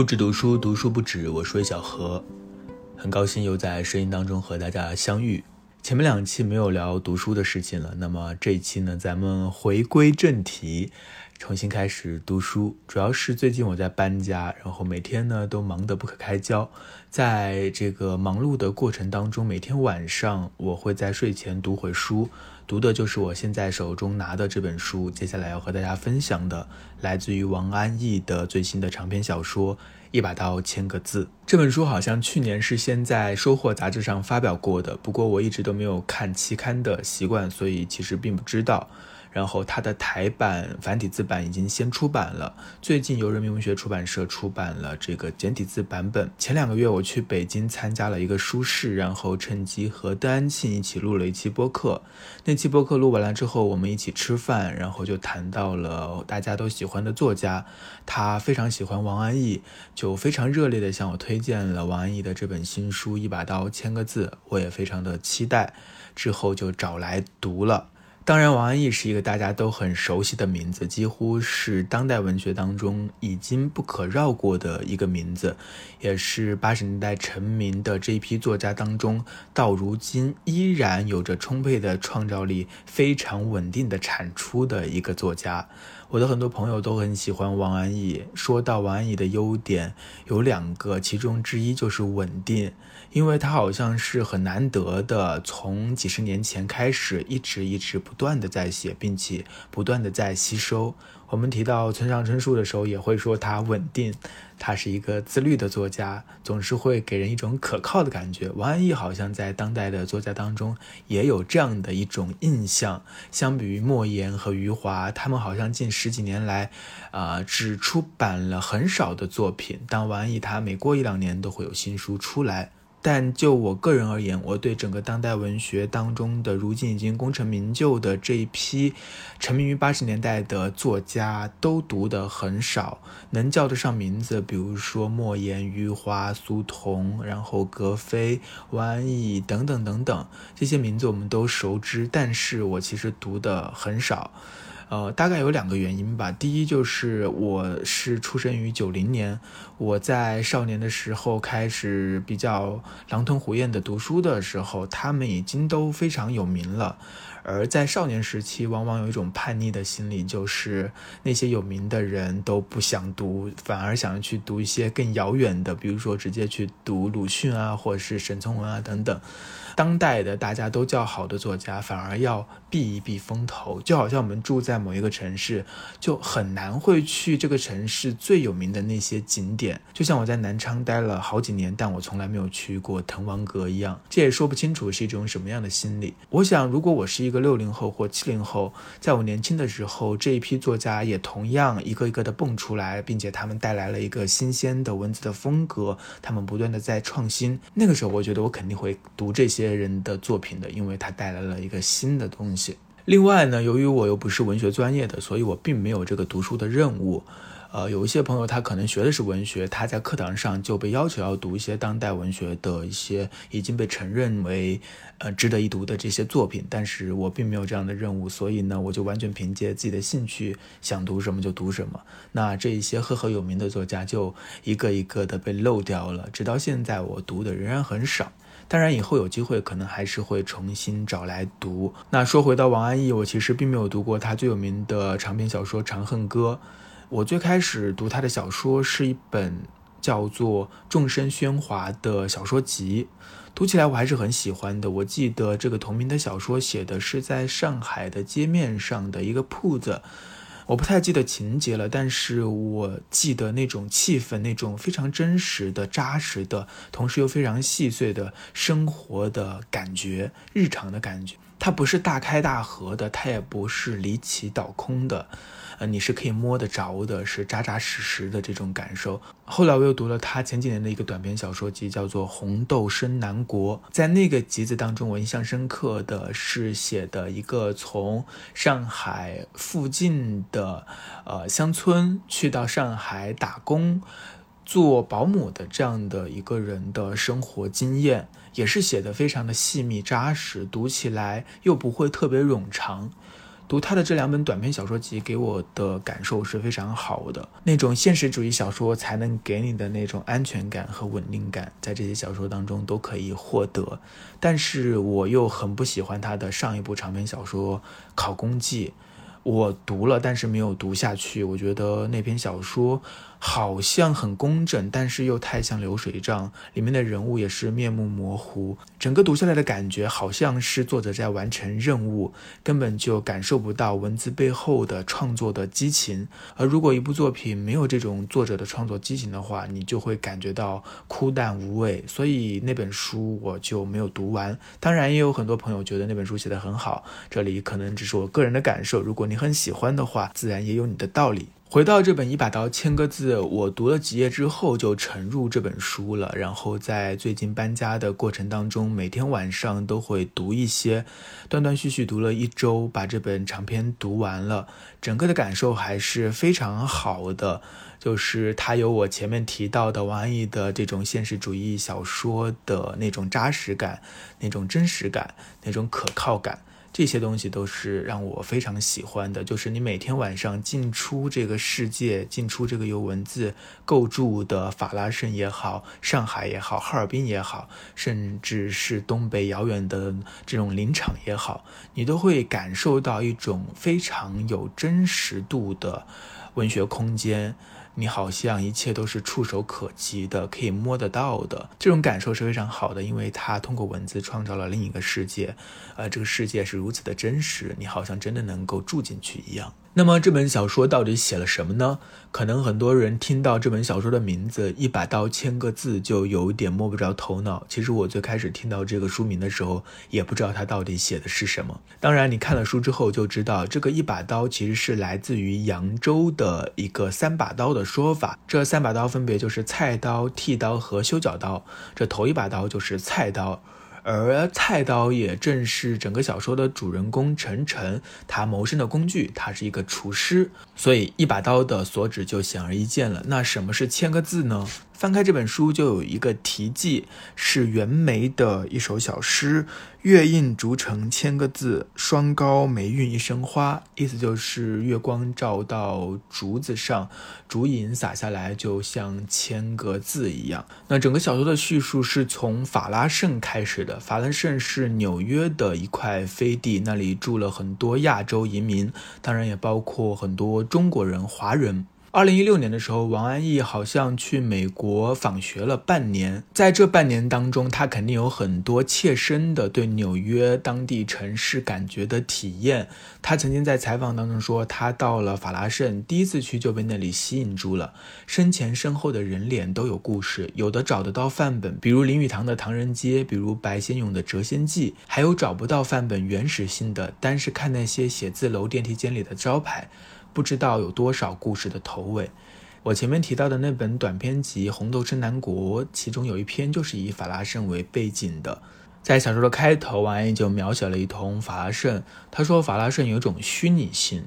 不止读书，读书不止。我是魏小何，很高兴又在声音当中和大家相遇。前面两期没有聊读书的事情了，那么这一期呢，咱们回归正题，重新开始读书。主要是最近我在搬家，然后每天呢都忙得不可开交。在这个忙碌的过程当中，每天晚上我会在睡前读会书，读的就是我现在手中拿的这本书。接下来要和大家分享的，来自于王安忆的最新的长篇小说。一把刀，千个字。这本书好像去年是先在《收获》杂志上发表过的，不过我一直都没有看期刊的习惯，所以其实并不知道。然后它的台版繁体字版已经先出版了，最近由人民文学出版社出版了这个简体字版本。前两个月我去北京参加了一个书市，然后趁机和邓安庆一起录了一期播客。那期播客录完了之后，我们一起吃饭，然后就谈到了大家都喜欢的作家，他非常喜欢王安忆，就非常热烈的向我推荐了王安忆的这本新书《一把刀，千个字》，我也非常的期待，之后就找来读了。当然，王安忆是一个大家都很熟悉的名字，几乎是当代文学当中已经不可绕过的一个名字，也是八十年代成名的这一批作家当中，到如今依然有着充沛的创造力、非常稳定的产出的一个作家。我的很多朋友都很喜欢王安忆。说到王安忆的优点，有两个，其中之一就是稳定，因为他好像是很难得的，从几十年前开始，一直一直不断的在写，并且不断的在吸收。我们提到村上春树的时候，也会说他稳定，他是一个自律的作家，总是会给人一种可靠的感觉。王安忆好像在当代的作家当中也有这样的一种印象。相比于莫言和余华，他们好像近十几年来，啊，只出版了很少的作品，但王安忆他每过一两年都会有新书出来。但就我个人而言，我对整个当代文学当中的如今已经功成名就的这一批沉迷于八十年代的作家都读得很少，能叫得上名字，比如说莫言、余华、苏童，然后格非、王安忆等等等等，这些名字我们都熟知，但是我其实读的很少。呃，大概有两个原因吧。第一就是我是出生于九零年，我在少年的时候开始比较狼吞虎咽的读书的时候，他们已经都非常有名了。而在少年时期，往往有一种叛逆的心理，就是那些有名的人都不想读，反而想要去读一些更遥远的，比如说直接去读鲁迅啊，或者是沈从文啊等等。当代的大家都叫好的作家，反而要避一避风头，就好像我们住在某一个城市，就很难会去这个城市最有名的那些景点。就像我在南昌待了好几年，但我从来没有去过滕王阁一样，这也说不清楚是一种什么样的心理。我想，如果我是一个六零后或七零后，在我年轻的时候，这一批作家也同样一个一个的蹦出来，并且他们带来了一个新鲜的文字的风格，他们不断的在创新。那个时候，我觉得我肯定会读这些人的作品的，因为他带来了一个新的东西。另外呢，由于我又不是文学专业的，所以我并没有这个读书的任务。呃，有一些朋友他可能学的是文学，他在课堂上就被要求要读一些当代文学的一些已经被承认为呃值得一读的这些作品，但是我并没有这样的任务，所以呢，我就完全凭借自己的兴趣，想读什么就读什么。那这一些赫赫有名的作家就一个一个的被漏掉了，直到现在我读的仍然很少。当然，以后有机会可能还是会重新找来读。那说回到王安忆，我其实并没有读过他最有名的长篇小说《长恨歌》。我最开始读他的小说是一本叫做《众生喧哗》的小说集，读起来我还是很喜欢的。我记得这个同名的小说写的是在上海的街面上的一个铺子，我不太记得情节了，但是我记得那种气氛，那种非常真实的、扎实的，同时又非常细碎的生活的感觉，日常的感觉。它不是大开大合的，它也不是离奇倒空的。呃，你是可以摸得着的，是扎扎实实的这种感受。后来我又读了他前几年的一个短篇小说集，叫做《红豆生南国》。在那个集子当中，我印象深刻的是写的一个从上海附近的呃乡村去到上海打工做保姆的这样的一个人的生活经验，也是写的非常的细密扎实，读起来又不会特别冗长。读他的这两本短篇小说集，给我的感受是非常好的。那种现实主义小说才能给你的那种安全感和稳定感，在这些小说当中都可以获得。但是我又很不喜欢他的上一部长篇小说《考公记》。我读了，但是没有读下去。我觉得那篇小说好像很工整，但是又太像流水账，里面的人物也是面目模糊。整个读下来的感觉，好像是作者在完成任务，根本就感受不到文字背后的创作的激情。而如果一部作品没有这种作者的创作激情的话，你就会感觉到枯淡无味。所以那本书我就没有读完。当然，也有很多朋友觉得那本书写得很好，这里可能只是我个人的感受。如果你很喜欢的话，自然也有你的道理。回到这本一把刀千个字，我读了几页之后就沉入这本书了。然后在最近搬家的过程当中，每天晚上都会读一些，断断续续读了一周，把这本长篇读完了。整个的感受还是非常好的，就是它有我前面提到的王安忆的这种现实主义小说的那种扎实感、那种真实感、那种可靠感。这些东西都是让我非常喜欢的，就是你每天晚上进出这个世界，进出这个由文字构筑的法拉盛也好，上海也好，哈尔滨也好，甚至是东北遥远的这种林场也好，你都会感受到一种非常有真实度的文学空间。你好像一切都是触手可及的，可以摸得到的，这种感受是非常好的，因为它通过文字创造了另一个世界，呃，这个世界是如此的真实，你好像真的能够住进去一样。那么这本小说到底写了什么呢？可能很多人听到这本小说的名字“一把刀千个字”就有点摸不着头脑。其实我最开始听到这个书名的时候，也不知道它到底写的是什么。当然，你看了书之后就知道，这个“一把刀”其实是来自于扬州的一个三把刀的说法。这三把刀分别就是菜刀、剃刀和修脚刀。这头一把刀就是菜刀。而菜刀也正是整个小说的主人公陈晨他谋生的工具，他是一个厨师，所以一把刀的所指就显而易见了。那什么是签个字呢？翻开这本书，就有一个题记，是袁枚的一首小诗：“月映竹城千个字，霜高梅韵一生花。”意思就是月光照到竹子上，竹影洒下来，就像千个字一样。那整个小说的叙述是从法拉盛开始的。法拉盛是纽约的一块飞地，那里住了很多亚洲移民，当然也包括很多中国人、华人。二零一六年的时候，王安忆好像去美国访学了半年。在这半年当中，他肯定有很多切身的对纽约当地城市感觉的体验。他曾经在采访当中说，他到了法拉盛，第一次去就被那里吸引住了。身前身后的人脸都有故事，有的找得到范本，比如林语堂的《唐人街》，比如白先勇的《谪仙记》，还有找不到范本、原始性的，单是看那些写字楼电梯间里的招牌。不知道有多少故事的头尾。我前面提到的那本短篇集《红豆生南国》，其中有一篇就是以法拉盛为背景的。在小说的开头，王安忆就描写了一通法拉盛。他说法拉盛有一种虚拟性，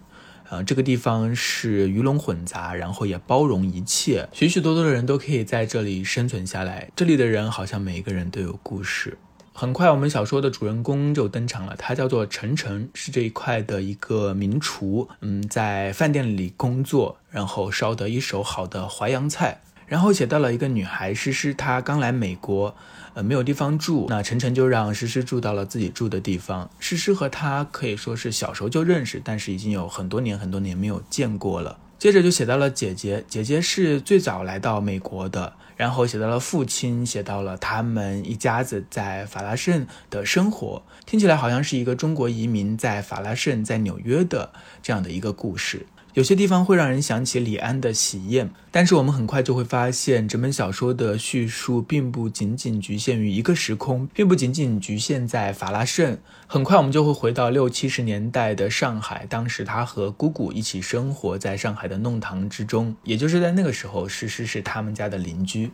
呃，这个地方是鱼龙混杂，然后也包容一切，许许多多的人都可以在这里生存下来。这里的人好像每一个人都有故事。很快，我们小说的主人公就登场了。他叫做陈诚，是这一块的一个名厨。嗯，在饭店里工作，然后烧得一手好的淮扬菜。然后写到了一个女孩诗诗，她刚来美国，呃，没有地方住。那陈诚就让诗诗住到了自己住的地方。诗诗和他可以说是小时候就认识，但是已经有很多年很多年没有见过了。接着就写到了姐姐，姐姐是最早来到美国的。然后写到了父亲，写到了他们一家子在法拉盛的生活，听起来好像是一个中国移民在法拉盛、在纽约的这样的一个故事。有些地方会让人想起李安的《喜宴》，但是我们很快就会发现，整本小说的叙述并不仅仅局限于一个时空，并不仅仅局限在法拉盛。很快我们就会回到六七十年代的上海，当时他和姑姑一起生活在上海的弄堂之中，也就是在那个时候，诗诗是他们家的邻居。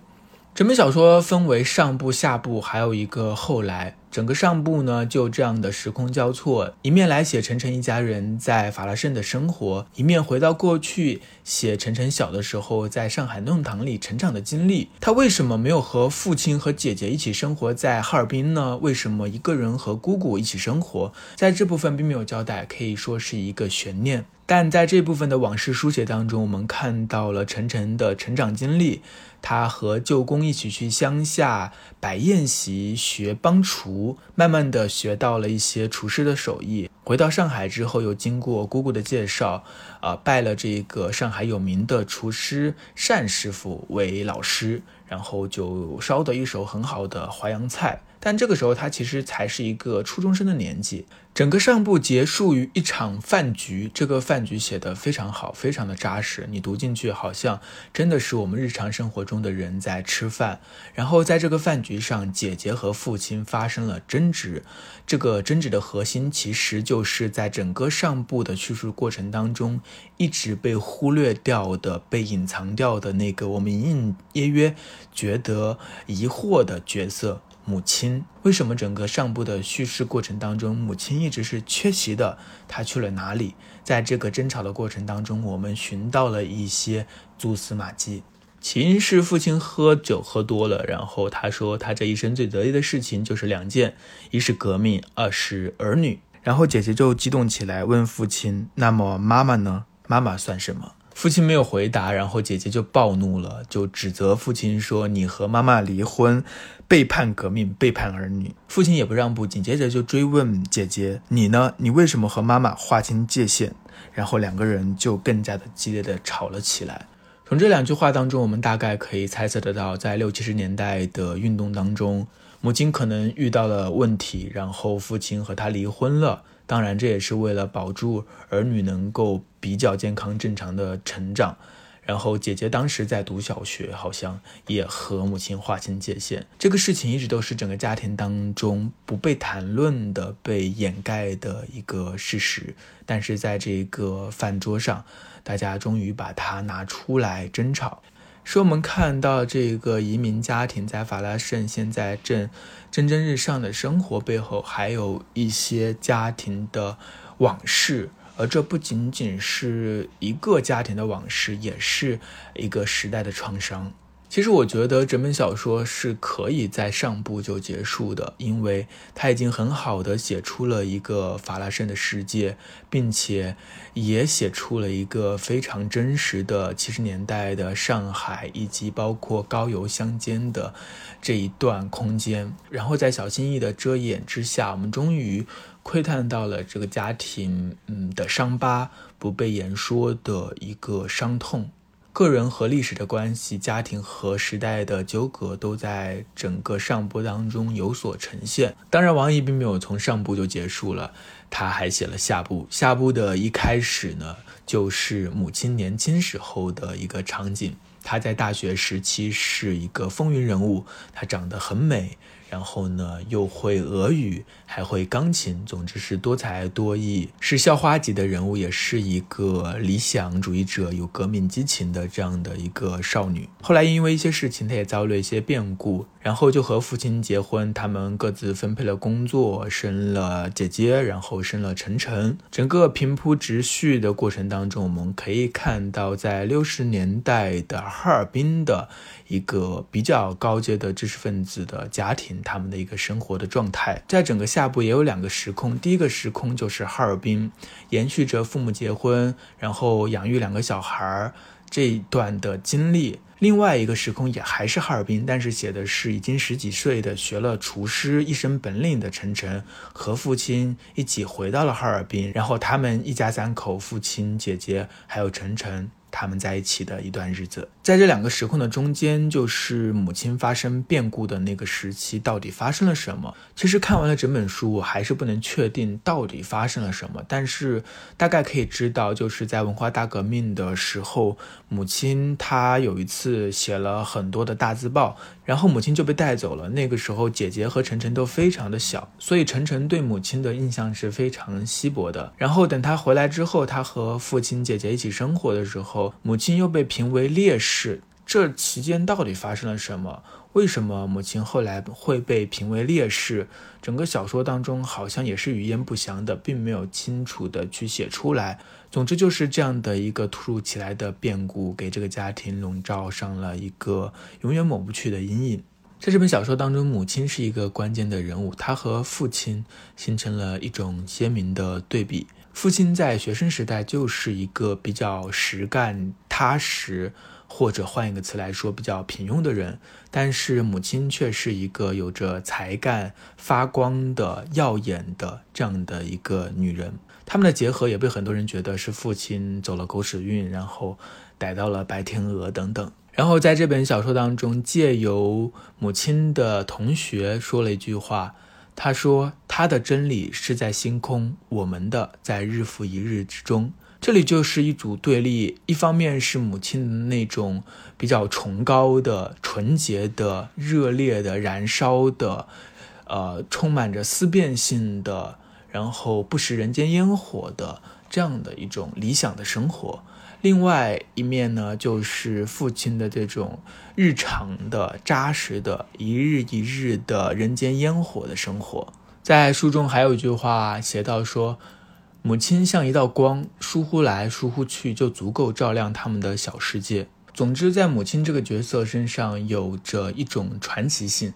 整本小说分为上部、下部，还有一个后来。整个上部呢，就这样的时空交错，一面来写晨晨一家人在法拉盛的生活，一面回到过去写晨晨小的时候在上海弄堂里成长的经历。他为什么没有和父亲和姐姐一起生活在哈尔滨呢？为什么一个人和姑姑一起生活？在这部分并没有交代，可以说是一个悬念。但在这部分的往事书写当中，我们看到了晨晨的成长经历。他和舅公一起去乡下摆宴席、学帮厨，慢慢的学到了一些厨师的手艺。回到上海之后，又经过姑姑的介绍，啊，拜了这个上海有名的厨师单师傅为老师，然后就烧的一手很好的淮扬菜。但这个时候，他其实才是一个初中生的年纪。整个上部结束于一场饭局，这个饭局写得非常好，非常的扎实。你读进去，好像真的是我们日常生活中的人在吃饭。然后在这个饭局上，姐姐和父亲发生了争执。这个争执的核心，其实就是在整个上部的叙述过程当中，一直被忽略掉的、被隐藏掉的那个我们隐隐约约觉得疑惑的角色。母亲为什么整个上部的叙事过程当中，母亲一直是缺席的？她去了哪里？在这个争吵的过程当中，我们寻到了一些蛛丝马迹。起因是父亲喝酒喝多了，然后他说他这一生最得意的事情就是两件：一是革命，二是儿女。然后姐姐就激动起来，问父亲：“那么妈妈呢？妈妈算什么？”父亲没有回答，然后姐姐就暴怒了，就指责父亲说：“你和妈妈离婚，背叛革命，背叛儿女。”父亲也不让步，紧接着就追问姐姐：“你呢？你为什么和妈妈划清界限？”然后两个人就更加的激烈的吵了起来。从这两句话当中，我们大概可以猜测得到，在六七十年代的运动当中，母亲可能遇到了问题，然后父亲和她离婚了。当然，这也是为了保住儿女能够比较健康正常的成长。然后姐姐当时在读小学，好像也和母亲划清界限。这个事情一直都是整个家庭当中不被谈论的、被掩盖的一个事实。但是在这个饭桌上，大家终于把它拿出来争吵。说我们看到这个移民家庭在法拉盛现在正蒸蒸日上的生活背后，还有一些家庭的往事，而这不仅仅是一个家庭的往事，也是一个时代的创伤。其实我觉得整本小说是可以在上部就结束的，因为它已经很好的写出了一个法拉盛的世界，并且也写出了一个非常真实的七十年代的上海，以及包括高邮乡间的这一段空间。然后在小心翼翼的遮掩之下，我们终于窥探到了这个家庭嗯的伤疤，不被言说的一个伤痛。个人和历史的关系，家庭和时代的纠葛，都在整个上部当中有所呈现。当然，王毅并没有从上部就结束了，他还写了下部。下部的一开始呢，就是母亲年轻时候的一个场景。她在大学时期是一个风云人物，她长得很美。然后呢，又会俄语，还会钢琴，总之是多才多艺，是校花级的人物，也是一个理想主义者，有革命激情的这样的一个少女。后来因为一些事情，她也遭遇一些变故，然后就和父亲结婚，他们各自分配了工作，生了姐姐，然后生了晨晨。整个平铺直叙的过程当中，我们可以看到，在六十年代的哈尔滨的。一个比较高阶的知识分子的家庭，他们的一个生活的状态，在整个下部也有两个时空。第一个时空就是哈尔滨，延续着父母结婚，然后养育两个小孩儿这一段的经历。另外一个时空也还是哈尔滨，但是写的是已经十几岁的学了厨师一身本领的陈晨和父亲一起回到了哈尔滨，然后他们一家三口，父亲、姐姐还有晨晨。他们在一起的一段日子，在这两个时空的中间，就是母亲发生变故的那个时期，到底发生了什么？其实看完了整本书，我还是不能确定到底发生了什么，但是大概可以知道，就是在文化大革命的时候，母亲她有一次写了很多的大字报。然后母亲就被带走了。那个时候，姐姐和晨晨都非常的小，所以晨晨对母亲的印象是非常稀薄的。然后等他回来之后，他和父亲、姐姐一起生活的时候，母亲又被评为烈士。这期间到底发生了什么？为什么母亲后来会被评为烈士？整个小说当中好像也是语焉不详的，并没有清楚的去写出来。总之就是这样的一个突如其来的变故，给这个家庭笼罩上了一个永远抹不去的阴影。在这本小说当中，母亲是一个关键的人物，她和父亲形成了一种鲜明的对比。父亲在学生时代就是一个比较实干、踏实。或者换一个词来说，比较平庸的人，但是母亲却是一个有着才干、发光的、耀眼的这样的一个女人。他们的结合也被很多人觉得是父亲走了狗屎运，然后逮到了白天鹅等等。然后在这本小说当中，借由母亲的同学说了一句话，他说：“他的真理是在星空，我们的在日复一日之中。”这里就是一组对立，一方面是母亲的那种比较崇高的、纯洁的、热烈的、燃烧的，呃，充满着思辨性的，然后不食人间烟火的这样的一种理想的生活；另外一面呢，就是父亲的这种日常的、扎实的、一日一日的人间烟火的生活。在书中还有一句话写到说。母亲像一道光，疏忽来疏忽去，就足够照亮他们的小世界。总之，在母亲这个角色身上有着一种传奇性。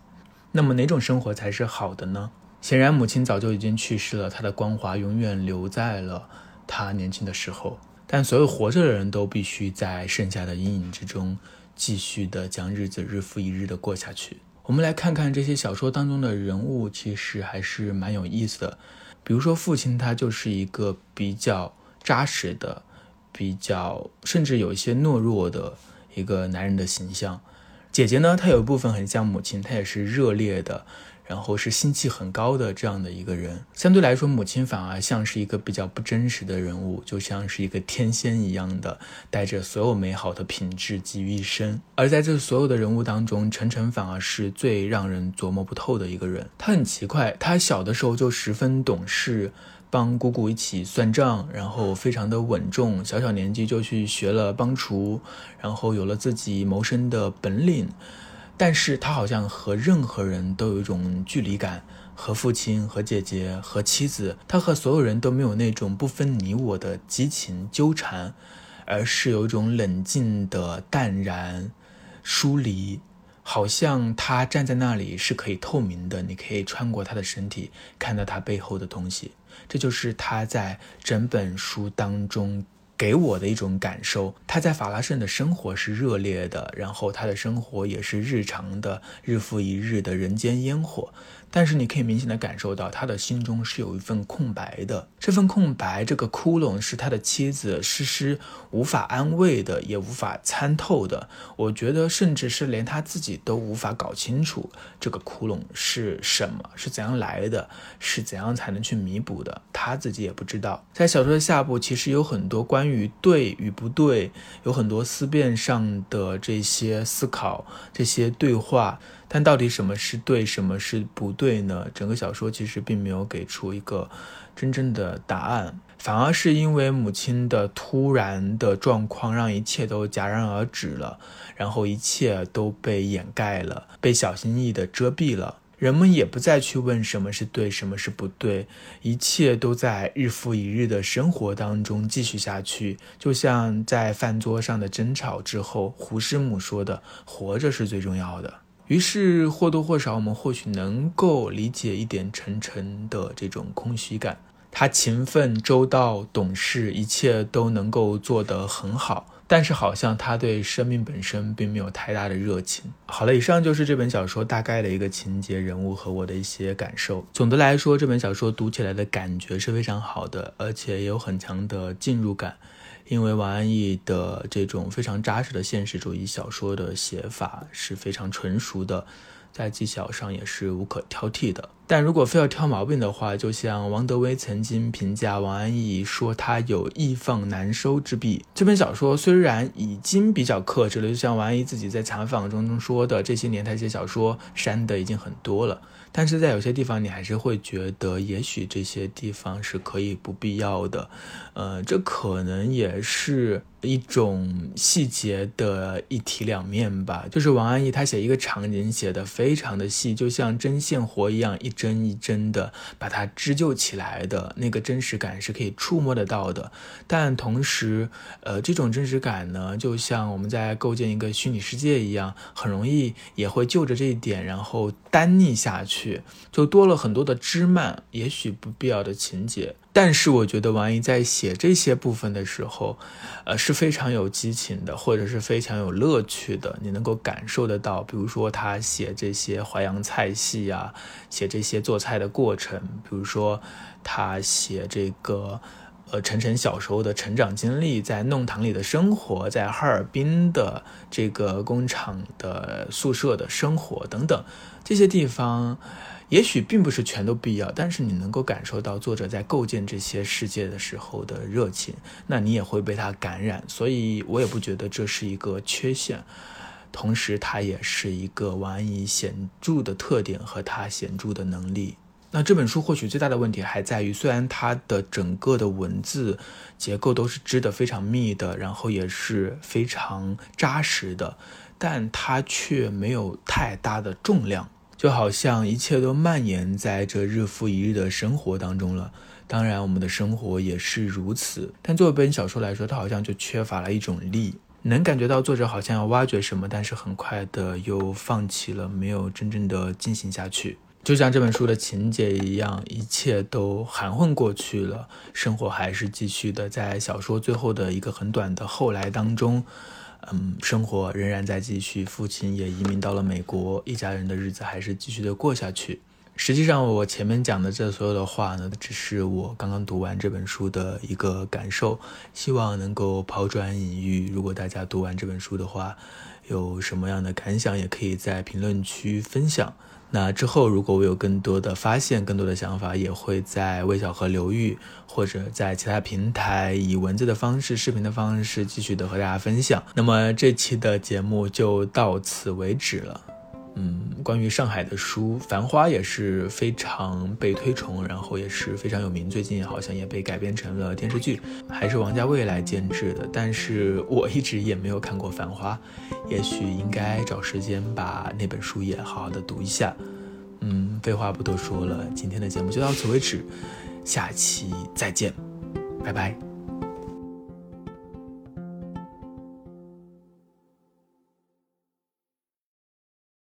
那么，哪种生活才是好的呢？显然，母亲早就已经去世了，她的光华永远留在了她年轻的时候。但所有活着的人都必须在剩下的阴影之中，继续的将日子日复一日的过下去。我们来看看这些小说当中的人物，其实还是蛮有意思的。比如说，父亲他就是一个比较扎实的、比较甚至有一些懦弱的一个男人的形象。姐姐呢，她有一部分很像母亲，她也是热烈的。然后是心气很高的这样的一个人，相对来说，母亲反而像是一个比较不真实的人物，就像是一个天仙一样的，带着所有美好的品质集于一身。而在这所有的人物当中，晨晨反而是最让人琢磨不透的一个人。他很奇怪，他小的时候就十分懂事，帮姑姑一起算账，然后非常的稳重，小小年纪就去学了帮厨，然后有了自己谋生的本领。但是他好像和任何人都有一种距离感，和父亲、和姐姐、和妻子，他和所有人都没有那种不分你我的激情纠缠，而是有一种冷静的淡然、疏离，好像他站在那里是可以透明的，你可以穿过他的身体看到他背后的东西。这就是他在整本书当中。给我的一种感受，他在法拉盛的生活是热烈的，然后他的生活也是日常的，日复一日的人间烟火。但是你可以明显的感受到，他的心中是有一份空白的。这份空白，这个窟窿是他的妻子诗诗无法安慰的，也无法参透的。我觉得，甚至是连他自己都无法搞清楚这个窟窿是什么，是怎样来的，是怎样才能去弥补的，他自己也不知道。在小说的下部，其实有很多关关于对与不对，有很多思辨上的这些思考，这些对话。但到底什么是对，什么是不对呢？整个小说其实并没有给出一个真正的答案，反而是因为母亲的突然的状况，让一切都戛然而止了，然后一切都被掩盖了，被小心翼翼的遮蔽了。人们也不再去问什么是对，什么是不对，一切都在日复一日的生活当中继续下去。就像在饭桌上的争吵之后，胡师母说的：“活着是最重要的。”于是或多或少，我们或许能够理解一点陈晨的这种空虚感。他勤奋、周到、懂事，一切都能够做得很好，但是好像他对生命本身并没有太大的热情。好了，以上就是这本小说大概的一个情节、人物和我的一些感受。总的来说，这本小说读起来的感觉是非常好的，而且也有很强的进入感。因为王安忆的这种非常扎实的现实主义小说的写法是非常纯熟的，在技巧上也是无可挑剔的。但如果非要挑毛病的话，就像王德威曾经评价王安忆说他有易放难收之弊。这本小说虽然已经比较克制了，就像王安忆自己在采访中说的，这些年他写小说删的已经很多了。但是在有些地方，你还是会觉得，也许这些地方是可以不必要的，呃，这可能也是一种细节的一体两面吧。就是王安忆他写一个场景写的非常的细，就像针线活一样，一针一针的把它织就起来的那个真实感是可以触摸得到的。但同时，呃，这种真实感呢，就像我们在构建一个虚拟世界一样，很容易也会就着这一点，然后单逆下去。就多了很多的枝蔓，也许不必要的情节。但是我觉得王安忆在写这些部分的时候，呃，是非常有激情的，或者是非常有乐趣的。你能够感受得到，比如说他写这些淮扬菜系啊，写这些做菜的过程，比如说他写这个。呃，晨晨小时候的成长经历，在弄堂里的生活，在哈尔滨的这个工厂的宿舍的生活等等，这些地方，也许并不是全都必要，但是你能够感受到作者在构建这些世界的时候的热情，那你也会被他感染，所以我也不觉得这是一个缺陷，同时它也是一个王安忆显著的特点和他显著的能力。那这本书或许最大的问题还在于，虽然它的整个的文字结构都是织得非常密的，然后也是非常扎实的，但它却没有太大的重量，就好像一切都蔓延在这日复一日的生活当中了。当然，我们的生活也是如此，但作为本小说来说，它好像就缺乏了一种力，能感觉到作者好像要挖掘什么，但是很快的又放弃了，没有真正的进行下去。就像这本书的情节一样，一切都含混过去了，生活还是继续的。在小说最后的一个很短的后来当中，嗯，生活仍然在继续。父亲也移民到了美国，一家人的日子还是继续的过下去。实际上，我前面讲的这所有的话呢，只是我刚刚读完这本书的一个感受，希望能够抛砖引玉。如果大家读完这本书的话，有什么样的感想，也可以在评论区分享。那之后，如果我有更多的发现、更多的想法，也会在微小河流域或者在其他平台以文字的方式、视频的方式继续的和大家分享。那么这期的节目就到此为止了。嗯，关于上海的书，《繁花》也是非常被推崇，然后也是非常有名。最近好像也被改编成了电视剧，还是王家卫来监制的。但是我一直也没有看过《繁花》，也许应该找时间把那本书也好好的读一下。嗯，废话不多说了，今天的节目就到此为止，下期再见，拜拜。